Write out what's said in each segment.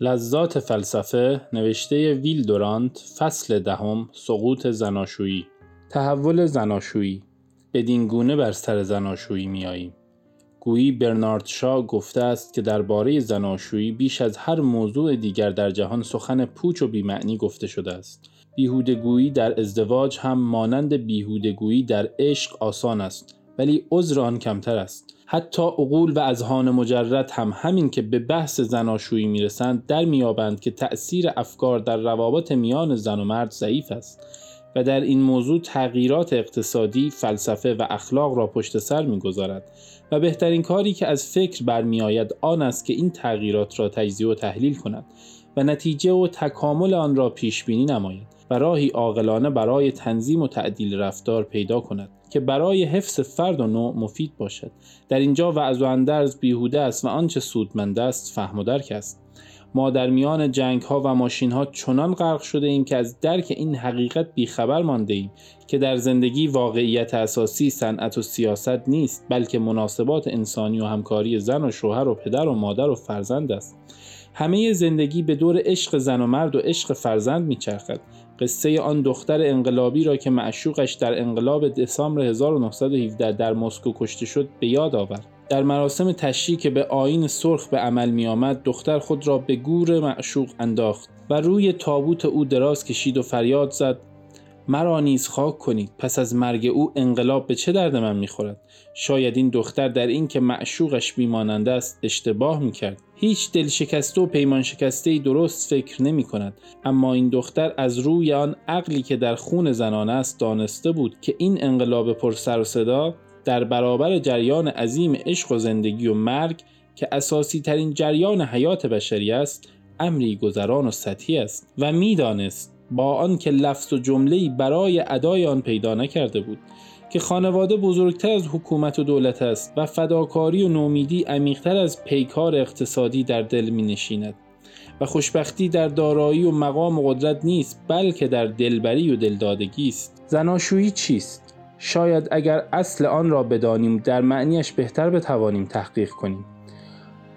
لذات فلسفه نوشته ویل دورانت فصل دهم سقوط زناشویی. تحول زناشویی. بدین گونه بر سر زناشویی میاییم. گویی برنارد شا گفته است که درباره زناشویی بیش از هر موضوع دیگر در جهان سخن پوچ و بیمعنی گفته شده است. بیهودگویی در ازدواج هم مانند بیهودگویی در عشق آسان است. ولی عذر آن کمتر است. حتی عقول و اذهان مجرد هم همین که به بحث زناشویی می‌رسند در میابند که تأثیر افکار در روابط میان زن و مرد ضعیف است و در این موضوع تغییرات اقتصادی، فلسفه و اخلاق را پشت سر می‌گذارد و بهترین کاری که از فکر برمیآید آن است که این تغییرات را تجزیه و تحلیل کند و نتیجه و تکامل آن را پیش بینی نماید و راهی عاقلانه برای تنظیم و تعدیل رفتار پیدا کند. که برای حفظ فرد و نوع مفید باشد. در اینجا وعظ و اندرز بیهوده است و آنچه سودمند است فهم و درک است. ما در میان جنگ ها و ماشین ها چنان غرق شده ایم که از درک این حقیقت بیخبر مانده ایم که در زندگی واقعیت اساسی صنعت و سیاست نیست بلکه مناسبات انسانی و همکاری زن و شوهر و پدر و مادر و فرزند است. همه زندگی به دور عشق زن و مرد و عشق فرزند میچرخد. قصه آن دختر انقلابی را که معشوقش در انقلاب دسامبر 1917 در مسکو کشته شد به یاد آورد. در مراسم تشییع که به آین سرخ به عمل می آمد دختر خود را به گور معشوق انداخت و روی تابوت او دراز کشید و فریاد زد مرا نیز خاک کنید پس از مرگ او انقلاب به چه درد من می‌خورد؟ شاید این دختر در این که معشوقش بیماننده است اشتباه می‌کرد. هیچ دل شکسته و پیمان شکسته درست فکر نمی کند اما این دختر از روی آن عقلی که در خون زنانه است دانسته بود که این انقلاب پر سر و صدا در برابر جریان عظیم عشق و زندگی و مرگ که اساسی ترین جریان حیات بشری است امری گذران و سطحی است و می‌دانست با آنکه لفظ و جمله‌ای برای ادای آن پیدا نکرده بود. که خانواده بزرگتر از حکومت و دولت است و فداکاری و نومیدی عمیقتر از پیکار اقتصادی در دل می نشیند و خوشبختی در دارایی و مقام و قدرت نیست بلکه در دلبری و دلدادگی است. زناشویی چیست؟ شاید اگر اصل آن را بدانیم در معنیش بهتر بتوانیم تحقیق کنیم.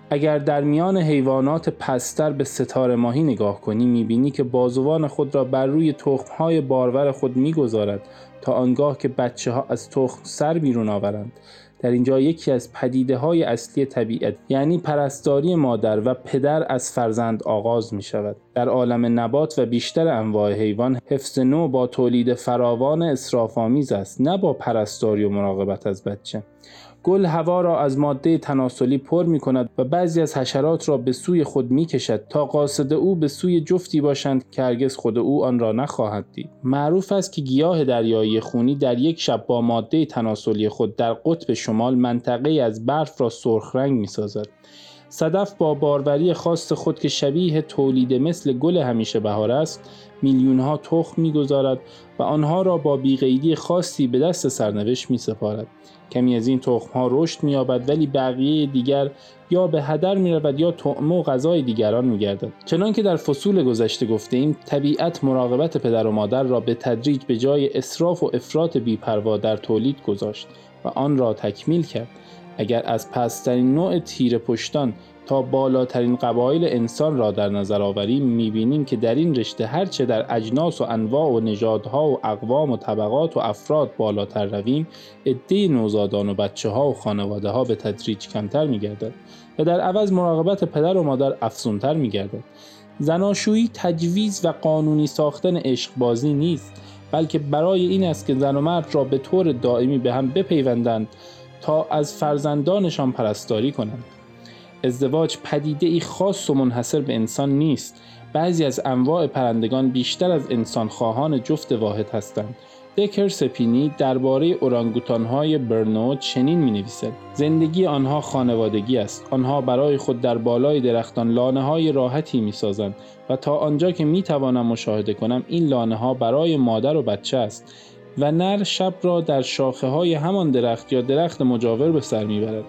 اگر در میان حیوانات پستر به ستاره ماهی نگاه کنی می‌بینی که بازوان خود را بر روی تخمهای بارور خود می‌گذارد تا آنگاه که بچه ها از تخم سر بیرون آورند. در اینجا یکی از پدیده های اصلی طبیعت یعنی پرستاری مادر و پدر از فرزند آغاز می شود در عالم نبات و بیشتر انواع حیوان حفظ نو با تولید فراوان اسرافآمیز است نه با پرستاری و مراقبت از بچه. گل هوا را از ماده تناسلی پر می کند و بعضی از حشرات را به سوی خود می کشد تا قاصد او به سوی جفتی باشند که هرگز خود او آن را نخواهد دید. معروف است که گیاه دریایی خونی در یک شب با ماده تناسلی خود در قطب شمال منطقه از برف را سرخ رنگ می سازد صدف با باروری خاص خود که شبیه تولید مثل گل همیشه بهار است میلیون ها تخم می‌گذارد و آنها را با بیقیدی خاصی به دست سرنوشت می سپارد. کمی از این تخم ها رشد می ولی بقیه دیگر یا به هدر می رود یا طعمه و غذای دیگران می گردد. چنان که در فصول گذشته گفته ایم طبیعت مراقبت پدر و مادر را به تدریج به جای اصراف و افراط بیپروا در تولید گذاشت و آن را تکمیل کرد. اگر از پسترین نوع تیر پشتان تا بالاترین قبایل انسان را در نظر آوریم می‌بینیم که در این رشته هرچه در اجناس و انواع و نژادها و اقوام و طبقات و افراد بالاتر رویم عده نوزادان و بچه ها و خانواده ها به تدریج کمتر میگردد و در عوض مراقبت پدر و مادر افزونتر میگردد. زناشویی تجویز و قانونی ساختن عشق بازی نیست بلکه برای این است که زن و مرد را به طور دائمی به هم بپیوندند تا از فرزندانشان پرستاری کنند. ازدواج پدیده ای خاص و منحصر به انسان نیست. بعضی از انواع پرندگان بیشتر از انسان خواهان جفت واحد هستند. دکر سپینی درباره های برنو چنین می نویسد زندگی آنها خانوادگی است. آنها برای خود در بالای درختان لانه های راحتی می سازند و تا آنجا که می توانم مشاهده کنم این لانه ها برای مادر و بچه است و نر شب را در شاخه های همان درخت یا درخت مجاور به سر می‌برد.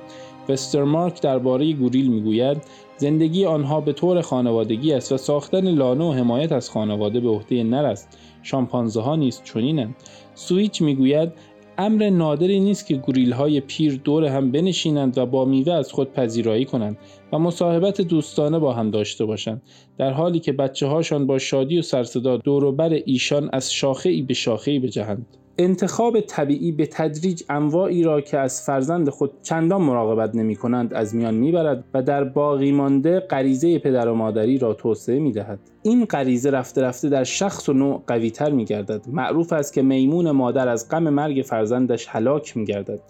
وسترمارک درباره گوریل می‌گوید زندگی آنها به طور خانوادگی است و ساختن لانه و حمایت از خانواده به عهده نر است. شامپانزه ها نیز چنینند. سویچ می‌گوید امر نادری نیست که گوریل های پیر دور هم بنشینند و با میوه از خود پذیرایی کنند و مصاحبت دوستانه با هم داشته باشند در حالی که بچه هاشان با شادی و سرصدا دوروبر ایشان از شاخه ای به شاخه ای بجهند. انتخاب طبیعی به تدریج انواعی را که از فرزند خود چندان مراقبت نمی کنند از میان می‌برد و در باقی مانده غریزه پدر و مادری را توسعه می دهد. این غریزه رفته رفته در شخص و نوع قوی تر می گردد. معروف است که میمون مادر از غم مرگ فرزندش هلاک می گردد.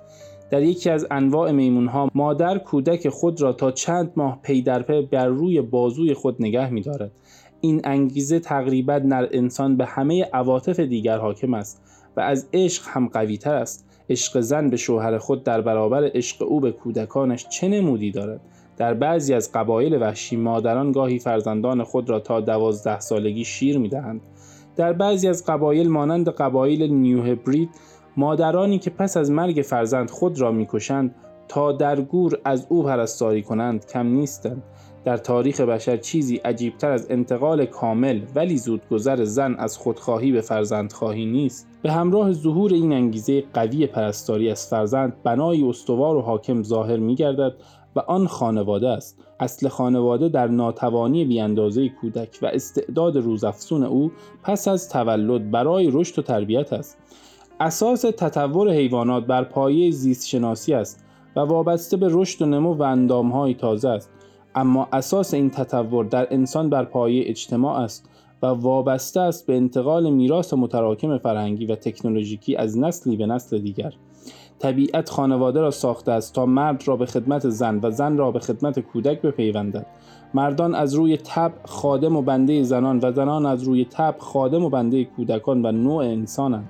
در یکی از انواع میمون ها مادر کودک خود را تا چند ماه پی در پی بر روی بازوی خود نگه می دارد. این انگیزه تقریبا در انسان به همه عواطف دیگر حاکم است و از عشق هم قوی تر است. عشق زن به شوهر خود در برابر عشق او به کودکانش چه نمودی دارد؟ در بعضی از قبایل وحشی مادران گاهی فرزندان خود را تا دوازده سالگی شیر می‌دهند. در بعضی از قبایل مانند قبایل نیوهبرید مادرانی که پس از مرگ فرزند خود را می‌کشند تا در گور از او پرستاری کنند کم نیستند. در تاریخ بشر چیزی عجیبتر از انتقال کامل ولی زودگذر زن از خودخواهی به فرزندخواهی نیست. به همراه ظهور این انگیزه قوی پرستاری از فرزند بنای استوار و حاکم ظاهر می گردد و آن خانواده است. اصل خانواده در ناتوانی بیاندازه کودک و استعداد روزافزون او پس از تولد برای رشد و تربیت است. اساس تطور حیوانات بر پایه زیست شناسی است. و وابسته به رشد و نمو و اندامهای تازه است. اما اساس این تطور در انسان بر پایه اجتماع است و وابسته است به انتقال میراث متراکم فرهنگی و تکنولوژیکی از نسلی به نسل دیگر. طبیعت خانواده را ساخته است تا مرد را به خدمت زن و زن را به خدمت کودک بپیوندد. مردان از روی تب خادم و بنده زنان و زنان از روی تب خادم و بنده کودکان و نوع انسانند.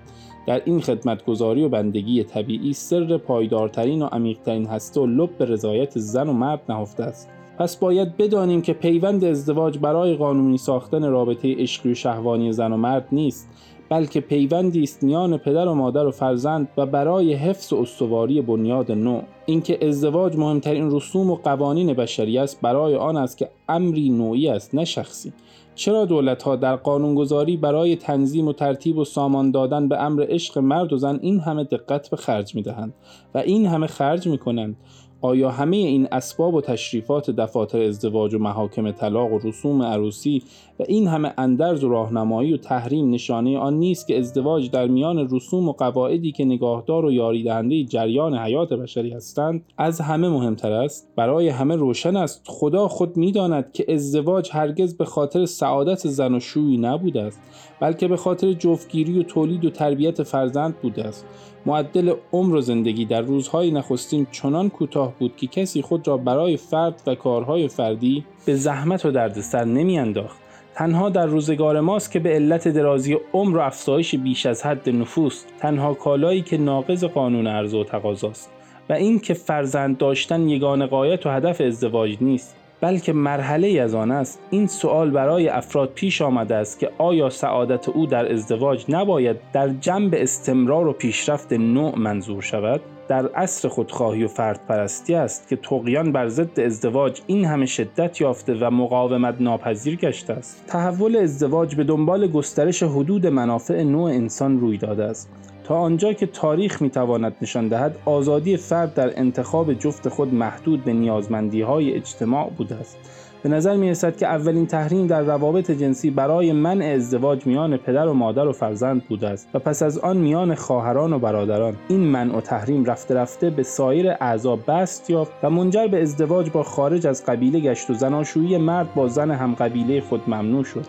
در این خدمتگذاری و بندگی طبیعی سر پایدارترین و عمیقترین هسته و لب به رضایت زن و مرد نهفته است. پس باید بدانیم که پیوند ازدواج برای قانونی ساختن رابطه عشقی و شهوانی زن و مرد نیست بلکه پیوندی است میان پدر و مادر و فرزند و برای حفظ و استواری بنیاد نوع اینکه ازدواج مهمترین رسوم و قوانین بشری است برای آن است که امری نوعی است نه شخصی. چرا دولت ها در قانونگذاری برای تنظیم و ترتیب و سامان دادن به امر عشق مرد و زن این همه دقت به خرج می دهند و این همه خرج می کنند آیا همه این اسباب و تشریفات دفاتر ازدواج و محاکم طلاق و رسوم عروسی و این همه اندرز و راهنمایی و تحریم نشانه آن نیست که ازدواج در میان رسوم و قواعدی که نگاهدار و یاری دهنده جریان حیات بشری هستند از همه مهمتر است؟ برای همه روشن است. خدا خود می‌داند که ازدواج هرگز به خاطر سعادت زن و شوی نبوده است بلکه به خاطر جفتگیری و تولید و تربیت فرزند بوده است. معدل عمر و زندگی در روزهای نخستین چنان کوتاه بود که کسی خود را برای فرد و کارهای فردی به زحمت و دردسر نمیانداخت. تنها در روزگار ماست که به علت درازی عمر و افزایش بیش از حد نفوس تنها کالایی که ناقض قانون عرض و تقاضاست و این که فرزند داشتن یگان قایت و هدف ازدواج نیست. بلکه مرحله از آن است. این سوال برای افراد پیش آمده است که آیا سعادت او در ازدواج نباید در جنب استمرار و پیشرفت نوع منظور شود؟ در عصر خودخواهی و فرد پرستی است که تقیان بر ضد ازدواج این همه شدت یافته و مقاومت ناپذیر گشته است. تحول ازدواج به دنبال گسترش حدود منافع نوع انسان روی داده است. تا آنجا که تاریخ می‌تواند نشان دهد آزادی فرد در انتخاب جفت خود محدود به نیازمندی های اجتماع بوده است. به نظر می رسد که اولین تحریم در روابط جنسی برای منع ازدواج میان پدر و مادر و فرزند بوده است و پس از آن میان خواهران و برادران. این منع و تحریم رفته رفته به سایر اعضا بست یافت و منجر به ازدواج با خارج از قبیله گشت و زناشویی مرد با زن هم قبیله خود ممنوع شد.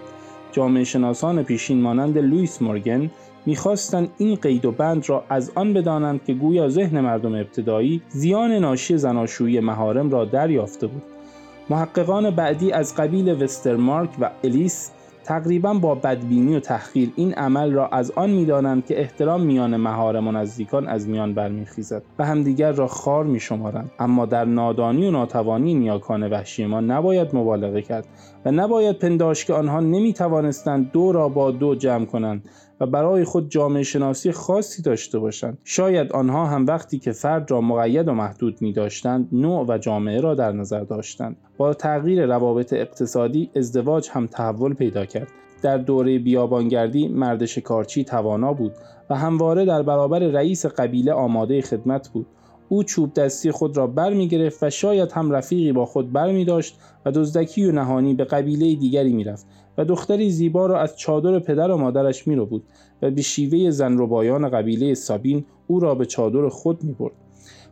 جامعه شناسان پیشین مانند لوئیس مورگن می‌خواستند این قید و بند را از آن بدانند که گویا ذهن مردم ابتدایی زیان ناشی زناشویی مهارم را دریافته بود. محققان بعدی از قبیل وسترمارک و الیس تقریبا با بدبینی و تحقیر این عمل را از آن می‌دانند که احترام میان مهارم و نزدیکان از میان برمیخیزد و همدیگر را خار میشمارند. اما در نادانی و ناتوانی نیاکان وحشی ما نباید مبالغه کرد و نباید پنداش که آنها نمی توانستند دو را با دو جمع کنند. و برای خود جامعه شناسی خاصی داشته باشند. شاید آنها هم وقتی که فرد را مقید و محدود می داشتند نوع و جامعه را در نظر داشتند. با تغییر روابط اقتصادی ازدواج هم تحول پیدا کرد. در دوره بیابانگردی مرد شکارچی توانا بود و همواره در برابر رئیس قبیله آماده خدمت بود. او چوب دستی خود را بر می گرفت و شاید هم رفیقی با خود بر می داشت و دزدکی و نهانی به قبیله دیگری می رفت و دختری زیبا را از چادر پدر و مادرش می رو بود و به شیوه زن بایان قبیله سابین او را به چادر خود می برد.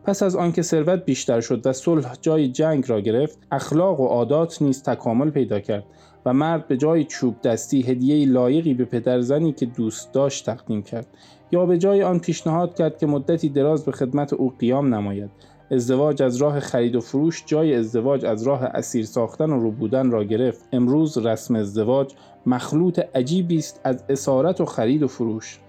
پس از آنکه ثروت بیشتر شد و صلح جای جنگ را گرفت اخلاق و عادات نیز تکامل پیدا کرد و مرد به جای چوب دستی هدیه لایقی به پدرزنی که دوست داشت تقدیم کرد یا به جای آن پیشنهاد کرد که مدتی دراز به خدمت او قیام نماید ازدواج از راه خرید و فروش جای ازدواج از راه اسیر ساختن و رو بودن را گرفت امروز رسم ازدواج مخلوط عجیبی است از اسارت و خرید و فروش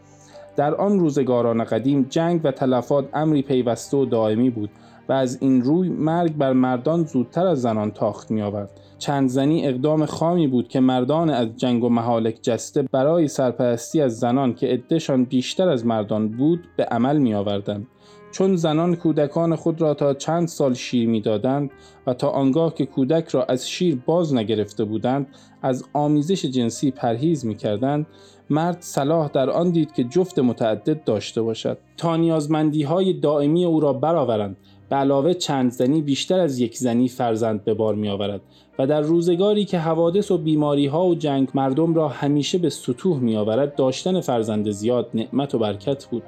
در آن روزگاران قدیم جنگ و تلفات امری پیوسته و دائمی بود و از این روی مرگ بر مردان زودتر از زنان تاخت می آورد. چند زنی اقدام خامی بود که مردان از جنگ و محالک جسته برای سرپرستی از زنان که عدهشان بیشتر از مردان بود به عمل می آوردند. چون زنان کودکان خود را تا چند سال شیر می‌دادند و تا آنگاه که کودک را از شیر باز نگرفته بودند از آمیزش جنسی پرهیز می کردند مرد صلاح در آن دید که جفت متعدد داشته باشد. تا نیازمندی های دائمی او را برآورند به علاوه چند زنی بیشتر از یک زنی فرزند به بار می آورد و در روزگاری که حوادث و بیماری ها و جنگ مردم را همیشه به سطوح می آورد داشتن فرزند زیاد نعمت و برکت بود.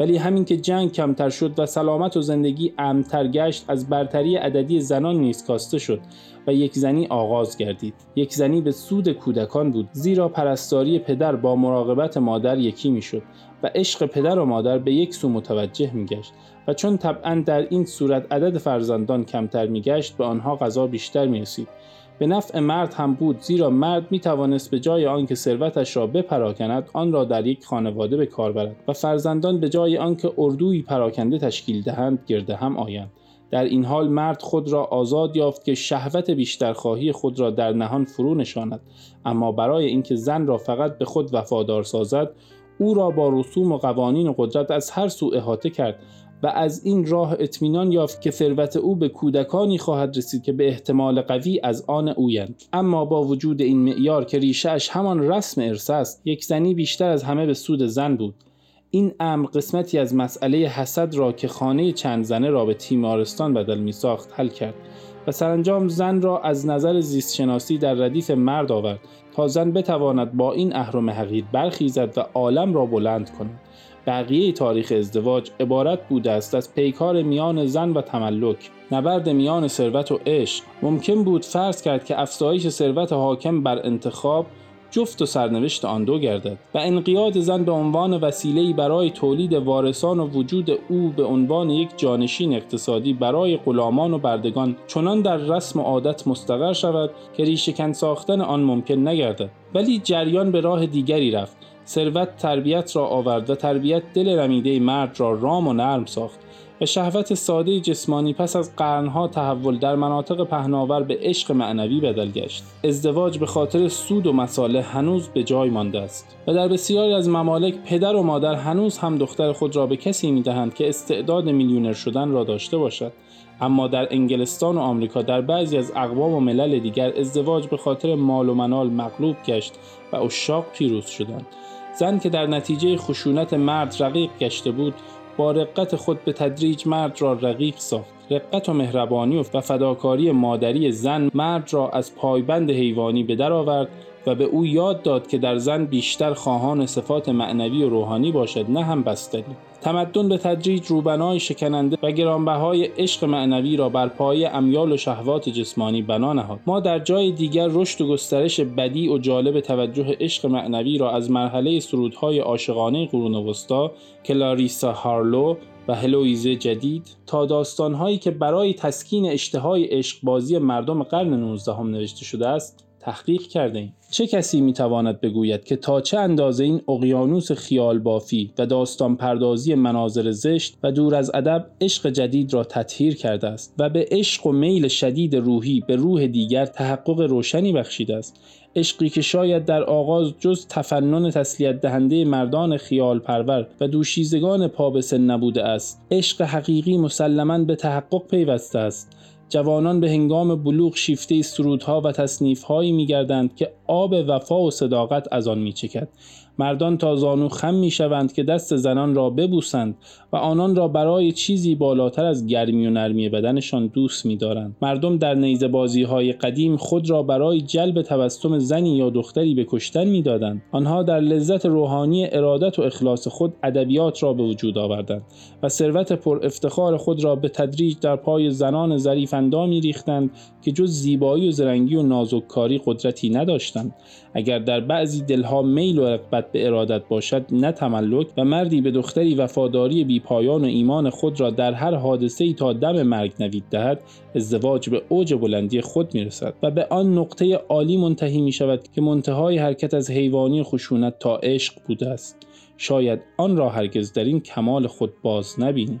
ولی همین که جنگ کمتر شد و سلامت و زندگی امتر گشت از برتری عددی زنان نیز کاسته شد و یک زنی آغاز گردید. یک زنی به سود کودکان بود زیرا پرستاری پدر با مراقبت مادر یکی می‌شد و عشق پدر و مادر به یک سو متوجه میگشت. چون طبعا در این صورت عدد فرزندان کمتر میگشت به آنها غذا بیشتر می‌رسید. به نفع مرد هم بود زیرا مرد می توانست به جای آنکه ثروتش را بپراکند آن را در یک خانواده به کار برد و فرزندان به جای آنکه اردوی پراکنده تشکیل دهند گرده هم آیند. در این حال مرد خود را آزاد یافت که شهوت بیشتر خواهی خود را در نهان فرو نشاند. اما برای اینکه زن را فقط به خود وفادار سازد او را با رسوم و قوانین و قدرت از هر سو احاطه کرد. و از این راه اطمینان یافت که ثروت او به کودکانی خواهد رسید که به احتمال قوی از آن اویند. اما با وجود این معیار که ریشهاش همان رسم ارث است یک زنی بیشتر از همه به سود زن بود. این امر قسمتی از مسئله حسد را که خانه چند زنه را به تیمارستان بدل می ساخت حل کرد و سرانجام زن را از نظر زیست شناسی در ردیف مرد آورد تا زن بتواند با این اهرم حقیر برخیزد و عالم را بلند کند. بقیه تاریخ ازدواج عبارت بوده است از پیکار میان زن و تملک. نبرد میان ثروت و عشق. ممکن بود فرض کرد که افزایش ثروت حاکم بر انتخاب جفت و سرنوشت آن دو گردد و انقیاد زن به عنوان وسیله‌ای برای تولید وارثان و وجود او به عنوان یک جانشین اقتصادی برای غلامان و بردگان چنان در رسم و عادت مستقر شود که ریشهکن ساختن آن ممکن نگردد. ولی جریان به راه دیگری رفت. ثروت تربیت را آورد و تربیت دل رمیده مرد را رام و نرم ساخت. و شهوت ساده جسمانی پس از قرنها تحول در مناطق پهناور به عشق معنوی بدل گشت. ازدواج به خاطر سود و مساله هنوز به جای مانده است. و در بسیاری از ممالک پدر و مادر هنوز هم دختر خود را به کسی می‌دهند که استعداد میلیونر شدن را داشته باشد. اما در انگلستان و آمریکا در بعضی از اقوام و ملل دیگر ازدواج به خاطر مال و منال مغلوب گشت و اشاق پیروز شدند. زن که در نتیجه خشونت مرد رقیق گشته بود با رقت خود به تدریج مرد را رقیق ساخت. رقت و مهربانی و فداکاری مادری زن مرد را از پایبند حیوانی به در آورد و به او یاد داد که در زن بیشتر خواهان صفات معنوی و روحانی باشد نه هم بستری تمدن به تدریج روبنای شکننده و گرانبهای عشق معنوی را بر پای امیال و شهوات جسمانی بنا نهاد. ما در جای دیگر رشد و گسترش بدی و جالب توجه عشق معنوی را از مرحله سرودهای عاشقانه قرون وسطا کلاریسا هارلو و هلویز جدید تا داستانهایی که برای تسکین اشتهای عشق بازی مردم قرن 19 هم نوشته شده است تحقیق کرده ایم. چه کسی می‌تواند بگوید که تا چه اندازه این اقیانوس خیال بافی و داستان پردازی مناظر زشت و دور از ادب عشق جدید را تطهیر کرده است و به عشق و میل شدید روحی به روح دیگر تحقق روشنی بخشیده است عشقی که شاید در آغاز جز تفنن تسلیت دهنده مردان خیال پرور و دوشیزگان پا به سن نبوده است عشق حقیقی مسلما به تحقق پیوسته است جوانان به هنگام بلوغ شیفته سرودها و تصنیفهایی میگردند که آب وفا و صداقت از آن میچکد مردان تا زانو خم می شوند که دست زنان را ببوسند و آنان را برای چیزی بالاتر از گرمی و نرمی بدنشان دوست می دارند. مردم در نیزه بازی های قدیم خود را برای جلب تبسم زنی یا دختری به کشتن می دادند. آنها در لذت روحانی ارادت و اخلاص خود ادبیات را به وجود آوردند و ثروت پر افتخار خود را به تدریج در پای زنان ظریف اندامی ریختند که جز زیبایی و زرنگی و نازککاری قدرتی نداشتند. اگر در بعضی دلها میل و رغبت به ارادت باشد نه تملک و مردی به دختری وفاداری بی پایان و ایمان خود را در هر حادثه ای تا دم مرگ نوید دهد ازدواج به اوج بلندی خود می رسد و به آن نقطه عالی منتهی می شود که منتهای حرکت از حیوانی خشونت تا عشق بوده است. شاید آن را هرگز در این کمال خود باز نبینیم.